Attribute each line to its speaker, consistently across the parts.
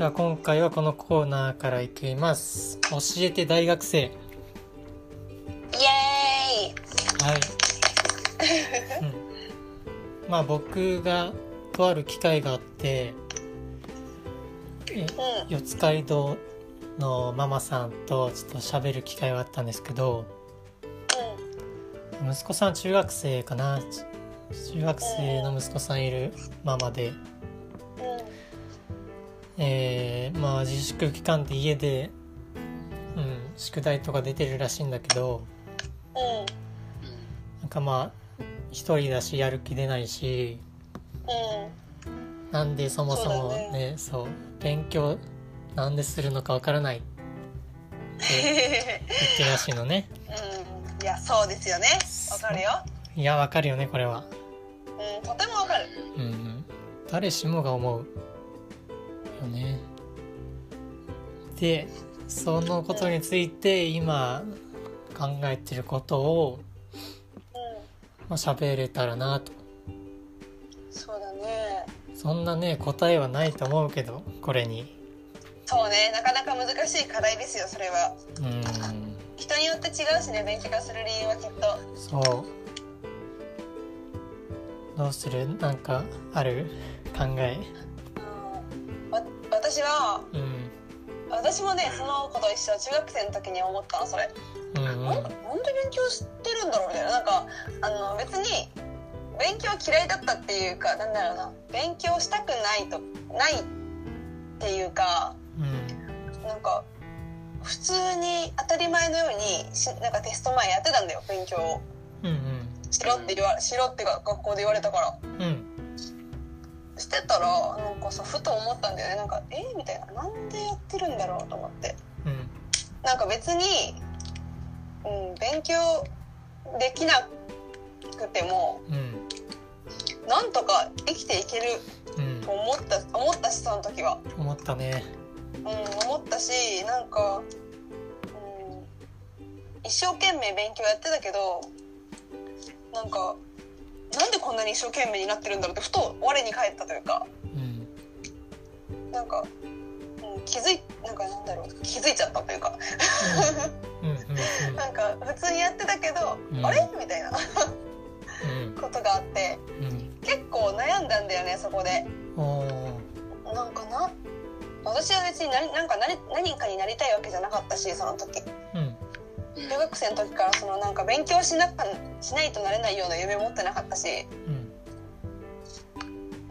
Speaker 1: じゃあ今回はこのコーナーからいきます。教えて大学生。
Speaker 2: イエ
Speaker 1: はい、うん、まあ僕がとある機会があって四街道のママさんとちょっと喋る機会があったんですけど息子さん中学生かな？ち中学生の息子さんいるママで、えーまあ自粛期間で家で、うん、宿題とか出てるらしいんだけど
Speaker 2: うん。
Speaker 1: なんかまあ一人だしやる気出ないし
Speaker 2: うん。
Speaker 1: なんでそもそもね
Speaker 2: ね。
Speaker 1: そう勉強なんでするのかわからないって言ってるらしいのね。
Speaker 2: うん。いやそうですよね。わかるよ。
Speaker 1: いやわかるよねこれは。
Speaker 2: うんとてもわかる。
Speaker 1: うんうん。誰しもが思うよね。でそのことについて今考えてることを
Speaker 2: うん。
Speaker 1: まあ喋れたらなと。
Speaker 2: そうだね。
Speaker 1: そんなね答えはないと思うけどこれに。
Speaker 2: そうね。なかなか難しい課題ですよそれは。
Speaker 1: うん。
Speaker 2: 人によって違うしね勉強する理由はきっと。
Speaker 1: そう。どうする？なんかある？考え
Speaker 2: 私は
Speaker 1: うん。
Speaker 2: 私もねその子と一緒中学生の時に思ったのそれ。
Speaker 1: うん
Speaker 2: なん。なんで勉強してるんだろうみたいななんかあの別に勉強嫌いだったっていうかなんだろうな。勉強したくないとないっていうか
Speaker 1: うん。
Speaker 2: なんか普通に当たり前のようにしなんかテスト前やってたんだよ勉強を。
Speaker 1: うん
Speaker 2: しろって言わしろってが学校で言われたから。
Speaker 1: うんうん
Speaker 2: してたらなんかさふと思ったんだよね。なんかえみたいな。なんでやってるんだろうと思って。
Speaker 1: うん
Speaker 2: なんか別に、うん、勉強できなくても
Speaker 1: うん
Speaker 2: なんとか生きていける
Speaker 1: うん
Speaker 2: と思った思ったしその時は、
Speaker 1: 思ったね。
Speaker 2: うん、思ったしなんか、うん、一生懸命勉強やってたけどなんかこんなに一生懸命になってるんだろうってふと我に返ったというか。
Speaker 1: うん
Speaker 2: なんか、うん、気づいなんかなんだろう。気づいちゃったというか。なんか普通にやってたけど、
Speaker 1: うん。
Speaker 2: あれ？みたいな。
Speaker 1: うん。
Speaker 2: ことがあって。
Speaker 1: うん。
Speaker 2: 結構悩んだんだよねそこで。なんかな私は別に何なんか何何かになりたいわけじゃなかったしその時。
Speaker 1: うん
Speaker 2: 中学生の時からそのなんか勉強しなかしないとなれないような夢持ってなかったし、
Speaker 1: うん。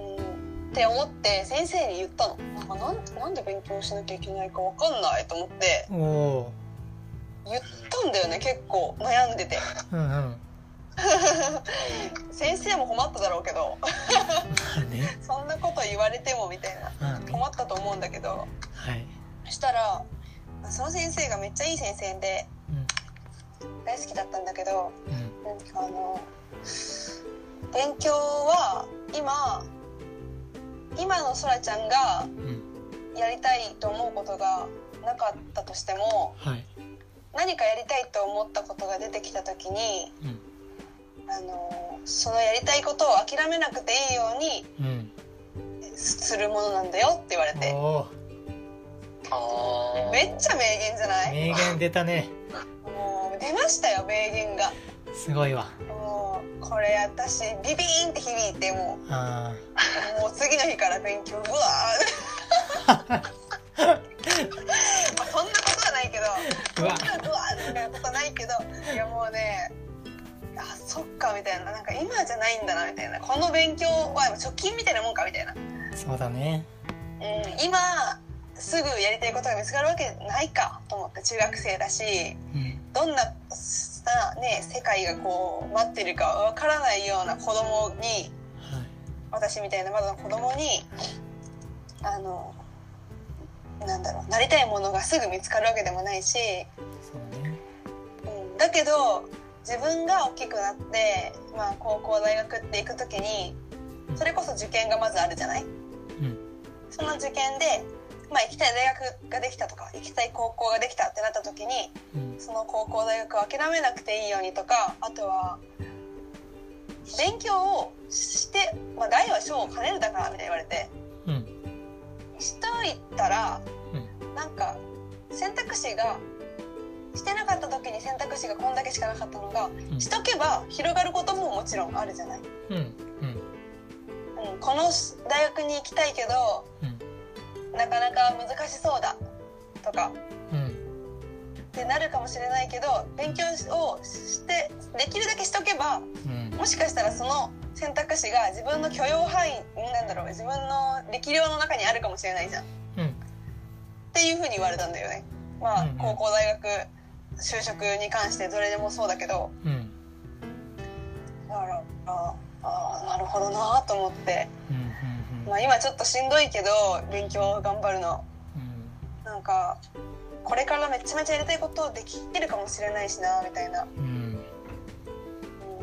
Speaker 2: うん、って思って先生に言ったの。なんかなんなんで勉強しなきゃいけないかわかんないと思って言ったんだよね結構。悩んでて。
Speaker 1: ーうんうん。
Speaker 2: 先生も困っただろうけど。そんなこと言われてもみたいな。困ったと思うんだけど。
Speaker 1: はい。
Speaker 2: そしたらその先生がめっちゃいい先生で
Speaker 1: うん
Speaker 2: 大好きだったんだけど
Speaker 1: うん。
Speaker 2: なんかあの勉強は今今のそらちゃんが
Speaker 1: うん。
Speaker 2: やりたいと思うことがなかったとしても
Speaker 1: はい。
Speaker 2: 何かやりたいと思ったことが出てきた時に
Speaker 1: うん。
Speaker 2: あのそのやりたいことを諦めなくていいように
Speaker 1: うん。
Speaker 2: するものなんだよって言われて。めっちゃ名言じゃない？
Speaker 1: 名言出たね
Speaker 2: 出ましたよ名言が。
Speaker 1: すごいわ。
Speaker 2: もうこれ私ビビーンって響いても
Speaker 1: あ
Speaker 2: うもう次の日から勉強うわー。まあそんなことはないけど
Speaker 1: ーうわ
Speaker 2: うわーみたいなことないけど。いやもうねあそっかみたいな。なんか今じゃないんだなみたいな。この勉強は貯金みたいなもんかみたいな、
Speaker 1: そうだね。
Speaker 2: うん、今すぐやりたいことが見つかるわけないかと思って中学生だし
Speaker 1: うん。
Speaker 2: どんなさね世界がこう待ってるかわからないような子供に
Speaker 1: はい。
Speaker 2: 私みたいなまだの子供にあのなんだろうなりたいものがすぐ見つかるわけでもないし、
Speaker 1: う
Speaker 2: ん、だけど自分が大きくなって、まあ、高校大学って行く時にそれこそ受験がまずあるじゃない？
Speaker 1: うん。
Speaker 2: その受験で、まあ、行きたい大学ができたとか行きたい高校ができたってなった時に
Speaker 1: うん。
Speaker 2: その高校大学を諦めなくていいようにとかあとは勉強をして、まあ、大は小を兼ねるだからみたいに言われて
Speaker 1: うん。
Speaker 2: したいたら
Speaker 1: うん。
Speaker 2: なんか選択肢がしてなかった時に選択肢がこんだけしかなかったのが
Speaker 1: うん。
Speaker 2: しとけば広がることももちろんあるじゃない。
Speaker 1: うん。うん。
Speaker 2: うん、この大学に行きたいけど
Speaker 1: うん
Speaker 2: なかなか難しそうだとか。
Speaker 1: うん
Speaker 2: ってなるかもしれないけど勉強をしてできるだけしとけば
Speaker 1: うん。
Speaker 2: もしかしたらその選択肢が自分の許容範囲なんだろう自分の力量の中にあるかもしれないじゃん。っ
Speaker 1: うん。
Speaker 2: ていうふうに言われたんだよね。まあ
Speaker 1: うんうん。
Speaker 2: 高校大学就職に関してどれでもそうだけど。
Speaker 1: うん。
Speaker 2: だからああなるほどなと思って、
Speaker 1: うんうん
Speaker 2: まあ、今ちょっとしんどいけど勉強頑張るの。
Speaker 1: うん。
Speaker 2: なんかこれからめちゃめちゃやりたいことできるかもしれないしなみたいな、
Speaker 1: うん。
Speaker 2: うん、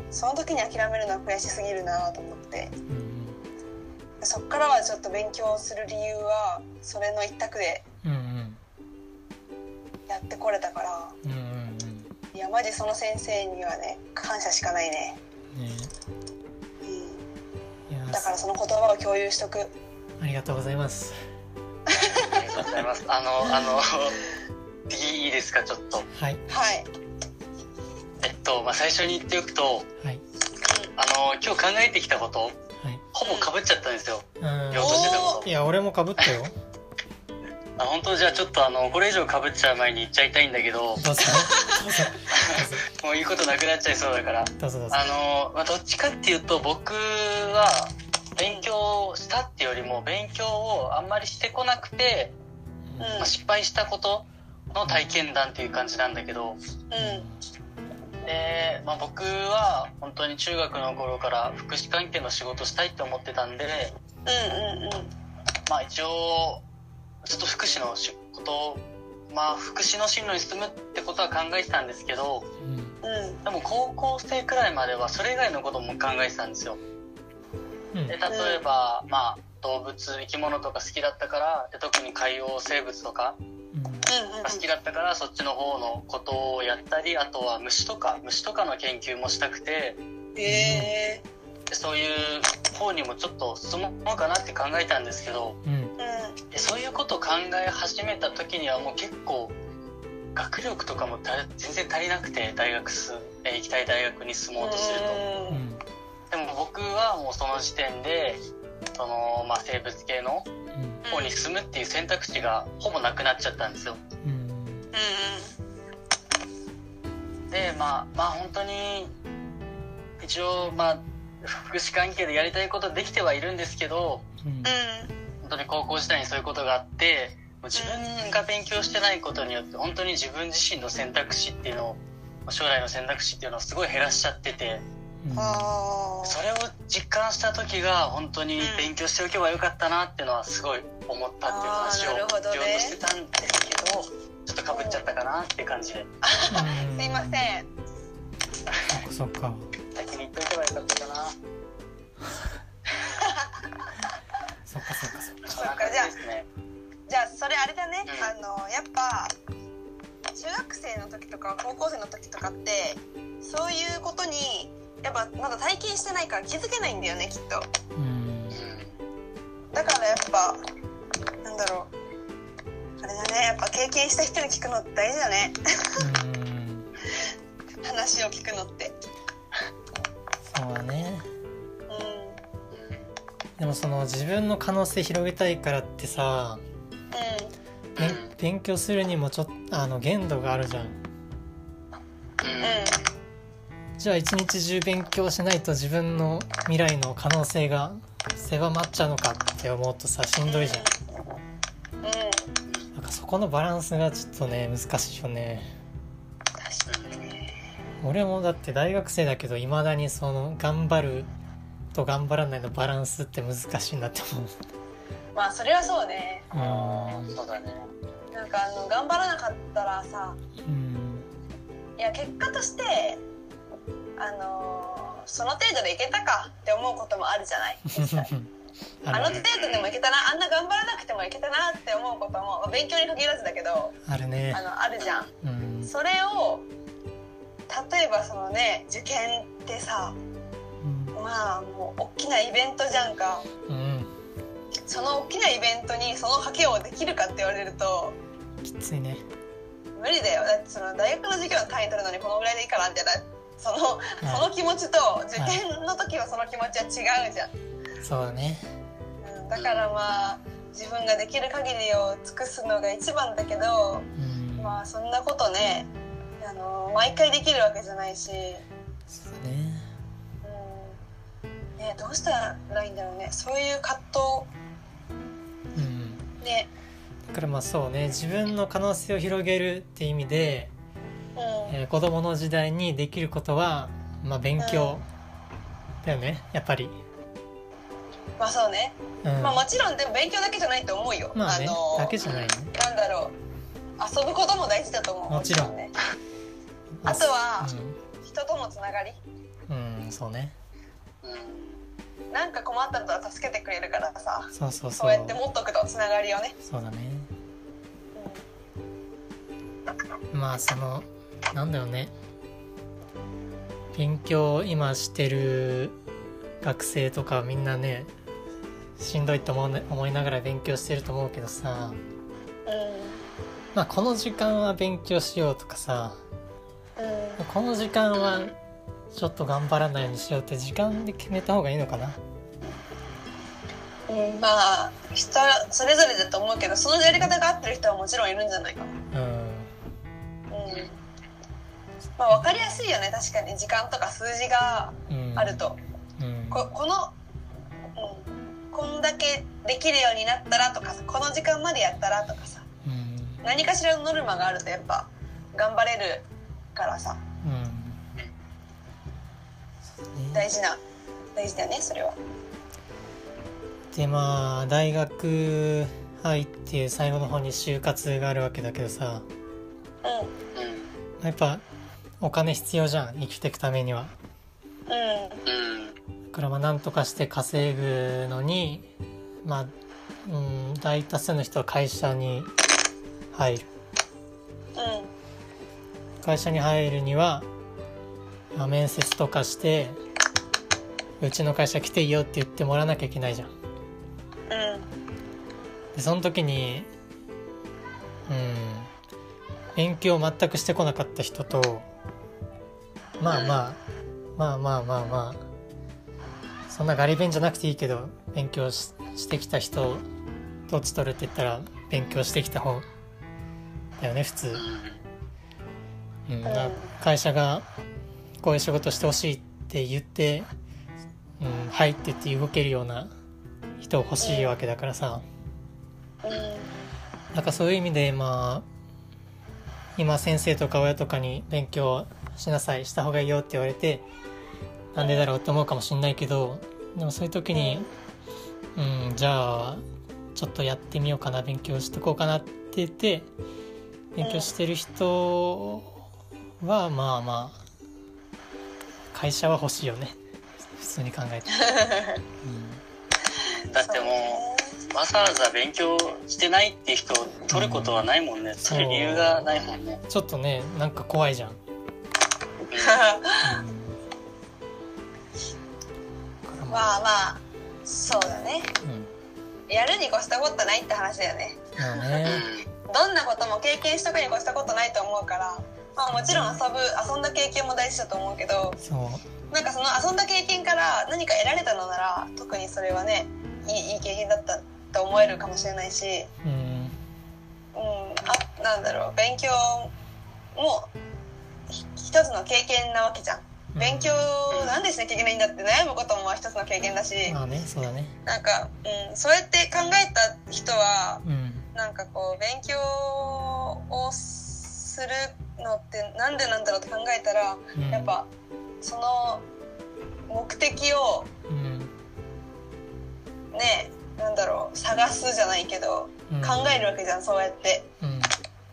Speaker 2: その時に諦めるのは悔しすぎるなと思って。
Speaker 1: うん。
Speaker 2: そっからはちょっと勉強する理由はそれの一択でやってこれたから。
Speaker 1: うんうんうん。
Speaker 2: いやマジその先生にはね感謝しかないね、
Speaker 1: ね
Speaker 2: だからその言葉を共有しとく。
Speaker 1: ありがとうございます。
Speaker 3: ありがとうございます。あの、あの、いいですか、ちょっと。
Speaker 1: はい。
Speaker 2: はい、
Speaker 3: えっと、まあ、最初に言っておくと、
Speaker 1: はい。
Speaker 3: あの、今日考えてきたこと、
Speaker 1: はい。
Speaker 3: ほぼ被っちゃったんですよ。
Speaker 1: うん。
Speaker 3: 言おうとしてたこ
Speaker 1: いや俺もかぶったよ。
Speaker 3: と。あ、本当？じゃあちょっとあの、これ以上被っちゃう前に言っちゃいたいんだけど、
Speaker 1: どうぞどうぞ
Speaker 3: もう言うことなくなっちゃいそうだから。
Speaker 1: どうぞ。どうぞ
Speaker 3: あの、まあ、どっちかっていうと、僕は、勉強したってよりも、勉強をあんまりしてこなくて、
Speaker 2: うん。
Speaker 3: まあ、失敗したことの体験談っていう感じなんだけど、
Speaker 2: うん。
Speaker 3: で、まあ、僕は本当に中学の頃から福祉関係の仕事したいって思ってたんで、
Speaker 2: うんうんうん。
Speaker 3: まあ、一応ずっと福祉の仕事をまあ福祉の進路に進むってことは考えてたんですけど
Speaker 1: うん。
Speaker 2: うん
Speaker 3: でも高校生くらいまではそれ以外のことも考えてたんですよ。
Speaker 1: うん。
Speaker 3: で例えば、まあ動物生き物とか好きだったからで特に海洋生物とか好きだったからそっちの方のことをやったりあとは虫とか虫とかの研究もしたくて
Speaker 2: へえ
Speaker 3: でそういう方にもちょっと進もうかなって考えたんですけど
Speaker 1: うん
Speaker 2: うん
Speaker 3: でそういうことを考え始めた時にはもう結構学力とかもた全然足りなくて大学すえー行きたい大学に進もうとすると。
Speaker 1: うん。
Speaker 3: でも僕はもうその時点でその、まあ、生物系の
Speaker 1: うん。
Speaker 3: 方に進むっていう選択肢がほぼなくなっちゃったんですよ。
Speaker 1: うん
Speaker 2: うん。
Speaker 3: でまあまあ本当に一応まあ福祉関係でやりたいことできてはいるんですけど
Speaker 1: うん。
Speaker 2: うん
Speaker 3: 本当に高校時代にそういうことがあってもう自分が勉強してないことによって本当に自分自身の選択肢っていうのを将来の選択肢っていうのをすごい減らしちゃってて
Speaker 1: うん。
Speaker 2: あ
Speaker 3: それを実感した時が本当に勉強しておけばよかったなっていうのはすごい思ったっていう話をしようとしてたんですけどちょっとかぶっちゃったかなっていう感じで。
Speaker 2: あすいません。
Speaker 1: そっかそっか。
Speaker 3: 先に言っといてばよかったかな
Speaker 1: そっかそっかそっか。
Speaker 3: じですね
Speaker 2: じゃあそれあれだね、
Speaker 3: うん。
Speaker 2: あのやっぱ中学生の時とか高校生の時とかってそういうことにやっぱまだ体験してないから気づけないんだよねきっと。だからやっぱなんだろう。あれだね。やっぱ経験した人に聞くのって大事だね。
Speaker 1: うん。
Speaker 2: 話を聞くのって
Speaker 1: でもその自分の可能性広げたいからってさ
Speaker 2: ん。
Speaker 1: べん勉強するにもちょっとあの限度があるじゃん。
Speaker 3: うん。
Speaker 2: うん
Speaker 1: じゃあ一日中勉強しないと自分の未来の可能性が狭まっちゃうのかって思うとさしんどいじゃん。
Speaker 2: うん。うん
Speaker 1: なんかそこのバランスがちょっとね難しいよね。
Speaker 2: 確かにね。
Speaker 1: 俺もだって大学生だけどいまだにその頑張ると頑張らないのバランスって難しいなって思う。
Speaker 2: まあそれはそうね。
Speaker 1: うん。
Speaker 3: そうだね。
Speaker 2: なんかあの頑張らなかったらさ
Speaker 1: うん。
Speaker 2: いや結果としてあのーその程度でいけたかって思うこともあるじゃない？あの程度でもいけたなあんな頑張らなくてもいけたなって思うことも勉強に限らずだけど
Speaker 1: あるね。
Speaker 2: あのあるじゃん。
Speaker 1: うん。
Speaker 2: それを例えばそのね受験ってさ
Speaker 1: うん
Speaker 2: まあもう大きなイベントじゃんか。
Speaker 1: うん。
Speaker 2: その大きなイベントにその賭けをできるかって言われると
Speaker 1: きついね。
Speaker 2: 無理だよ。だってその大学の授業の単位取るのにこのぐらいでいいかなみたいなそのその気持ちと受験の時はその気持ちは違うじゃん、
Speaker 1: そうだね。
Speaker 2: うん、だからまあ自分ができる限りを尽くすのが一番だけど
Speaker 1: うん。
Speaker 2: まあそんなことねあの毎回できるわけじゃないし、
Speaker 1: そうだね。
Speaker 2: うんね、どうしたらいいんだろうね。そういう葛
Speaker 1: うん。
Speaker 2: 藤ね。
Speaker 1: だからまあそうね。自分の可能性を広げるって意味で、
Speaker 2: うん、
Speaker 1: えー子供の時代にできることは、まあ、勉強だよね。やっぱり、
Speaker 2: まあそうね、
Speaker 1: うん、
Speaker 2: まあもちろんでも勉強だけじゃないと思うよ、
Speaker 1: まあね。
Speaker 2: の
Speaker 1: だけじゃないね。
Speaker 2: なんだろう。遊ぶことも大事だと思う
Speaker 1: もちろん。
Speaker 2: ねあとは
Speaker 1: う
Speaker 2: 人とのつながり。
Speaker 1: ん、うん、そうね
Speaker 3: うん。
Speaker 2: なんか困ったら助けてくれるからさ。
Speaker 1: そうそうそ
Speaker 2: そううやって持っとくとつながりをね、
Speaker 1: そうだね。まあそのなんだろうね。勉強今してる学生とかみんなねしんどいと思う、ね、思いながら勉強してると思うけどさ。
Speaker 2: うん。
Speaker 1: まあこの時間は勉強しようとかさ。
Speaker 2: うん。
Speaker 1: この時間はちょっと頑張らないようにしようって時間で決めた方がいいのかな？
Speaker 2: うん、まあ人それぞれだと思うけどそのやり方が合ってる人はもちろんいるんじゃないかな。
Speaker 1: うん。
Speaker 2: うん。まあ分かりやすいよね。確かに。時間とか数字が
Speaker 1: うん。
Speaker 2: あると、
Speaker 1: うん。
Speaker 2: ここの、うん、こんだけできるようになったらとかさこの時間までやったらとかさ。
Speaker 1: うん。
Speaker 2: 何かしらのノルマがあるとやっぱ頑張れるからさ大事な大事だよねそれは。
Speaker 1: でまあ大学入って最後の方に就活があるわけだけどさ。
Speaker 2: う
Speaker 3: うん。
Speaker 1: やっぱお金必要じゃん生きていくためには。
Speaker 2: んうん
Speaker 3: うん。
Speaker 1: だからまあなんとかして稼ぐのにまあうん大多数の人は会社に入る。
Speaker 2: うん。
Speaker 1: 会社に入るには、まあ、面接とかしてうちの会社来ていいよって言ってもらわなきゃいけないじゃん。
Speaker 2: うん。
Speaker 1: でその時にうん勉強全くしてこなかった人とまあまあまあまあまあまあそんなガリ勉じゃなくていいけど勉強ししてきた人どっち取るって言ったら勉強してきた方だよね普通、うん、会社がこういう仕事してほしいって言って「うん、はい」って言って動けるような人欲しいわけだからさ、
Speaker 2: うん。
Speaker 1: なんかそういう意味でまあ今先生とか親とかに勉強しなさいした方がいいよって言われてなんでだろうって思うかもしんないけどでもそういう時にうんじゃあちょっとやってみようかな勉強してこうかなって言って勉強してる人はまあまあ会社は欲しいよね。普通に考えて、
Speaker 3: だってもうわざわざ勉強してないっていう人を取ることはないもんね。取る理由がないもんね。
Speaker 1: う。ん、ちょっとねなんか怖いじゃん、うん。
Speaker 2: まあまあそうだね。
Speaker 1: うん。
Speaker 2: やるに越したことないって話だよね。
Speaker 1: ね。
Speaker 2: どんなことも経験しとくに越したことないと思うからまあもちろん遊ぶ遊んだ経験も大事だと思うけど
Speaker 1: そう。
Speaker 2: なんかその遊んだ経験から何か得られたのなら特にそれはねいいいい経験だったと思えるかもしれないし
Speaker 1: うん。
Speaker 2: うんあなんだろう勉強もひ一つの経験なわけじゃん。勉強なんでしなきゃいけないんだって悩むことも一つの経験だし
Speaker 1: まあねそうだね。
Speaker 2: なんか、うん、そうやって考えた人は
Speaker 1: うん。
Speaker 2: なんかこう勉強をするのってなんでなんだろうって考えたら
Speaker 1: うん。
Speaker 2: やっぱその目的を
Speaker 1: うん。
Speaker 2: ねなんだろう探すじゃないけど
Speaker 1: うん。
Speaker 2: 考えるわけじゃんそうやって。
Speaker 1: うん。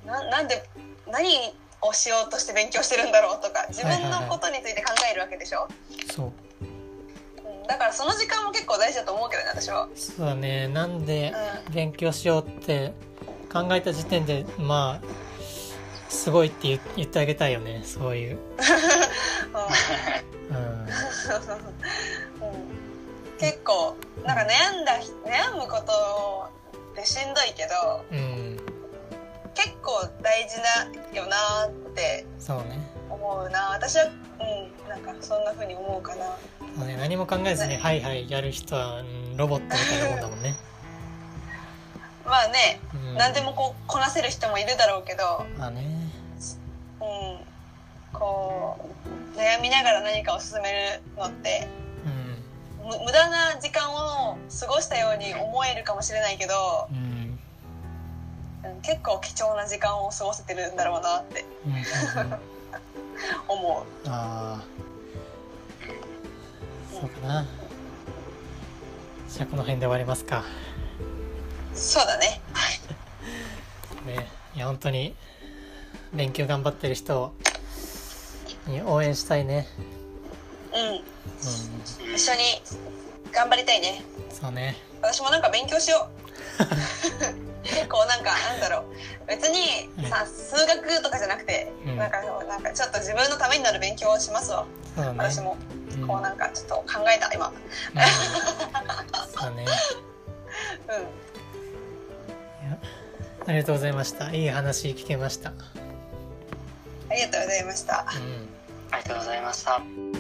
Speaker 2: ななんで何をしようとして勉強してるんだろうとか自分のことについて考えるわけでしょ、
Speaker 1: そう。
Speaker 2: うん、だからその時間も結構大事だと思うけどね私は、
Speaker 1: そうだね。なんで
Speaker 2: う
Speaker 1: 勉強しようって考えた時点でまあすごいって言言ってあげたいよねそういう、
Speaker 2: ん
Speaker 1: うん、
Speaker 2: うん。結構なんか悩んだ悩むことってしんどいけど
Speaker 1: うん。
Speaker 2: 結構大事だよなって
Speaker 1: そうね。
Speaker 2: 思うな。私はうんなんかそんな風に思うかな。
Speaker 1: そうね何も考えずに「はいはい」やる人は、うんロボットみたいなもんだもんね、
Speaker 2: まあね、
Speaker 1: うん、
Speaker 2: 何でもこうこなせる人もいるだろうけど
Speaker 1: まあね。
Speaker 2: うんこう悩みながら何かを進めるのって
Speaker 1: うん。
Speaker 2: む無駄な時間を過ごしたように思えるかもしれないけど、
Speaker 1: うん。
Speaker 2: うん結構貴重な時間を過ごせてるんだろうなって
Speaker 1: うん
Speaker 2: 思う。
Speaker 1: ああそうかな。じゃあこの辺で終わりますか。
Speaker 2: そうだね。
Speaker 1: ね。いや本当に勉強頑張ってる人に応援したいね。
Speaker 2: うん。
Speaker 1: うん。
Speaker 2: 一緒に頑張りたいね。
Speaker 1: そうね。
Speaker 2: 私もなんか勉強しよう。結構なんかなんだろう。別にさ数学とかじゃなくて、
Speaker 1: うん。
Speaker 2: なんかなんかちょっと自分のためになる勉強をしますわ。
Speaker 1: そうね。
Speaker 2: 私も
Speaker 1: うん。
Speaker 2: こうなんかちょっと考えた今。
Speaker 1: うん。そうね。
Speaker 2: うん。
Speaker 1: ありがとうございました。いい話聞けました
Speaker 2: ありがとうございました
Speaker 1: うん
Speaker 3: ありがとうございました。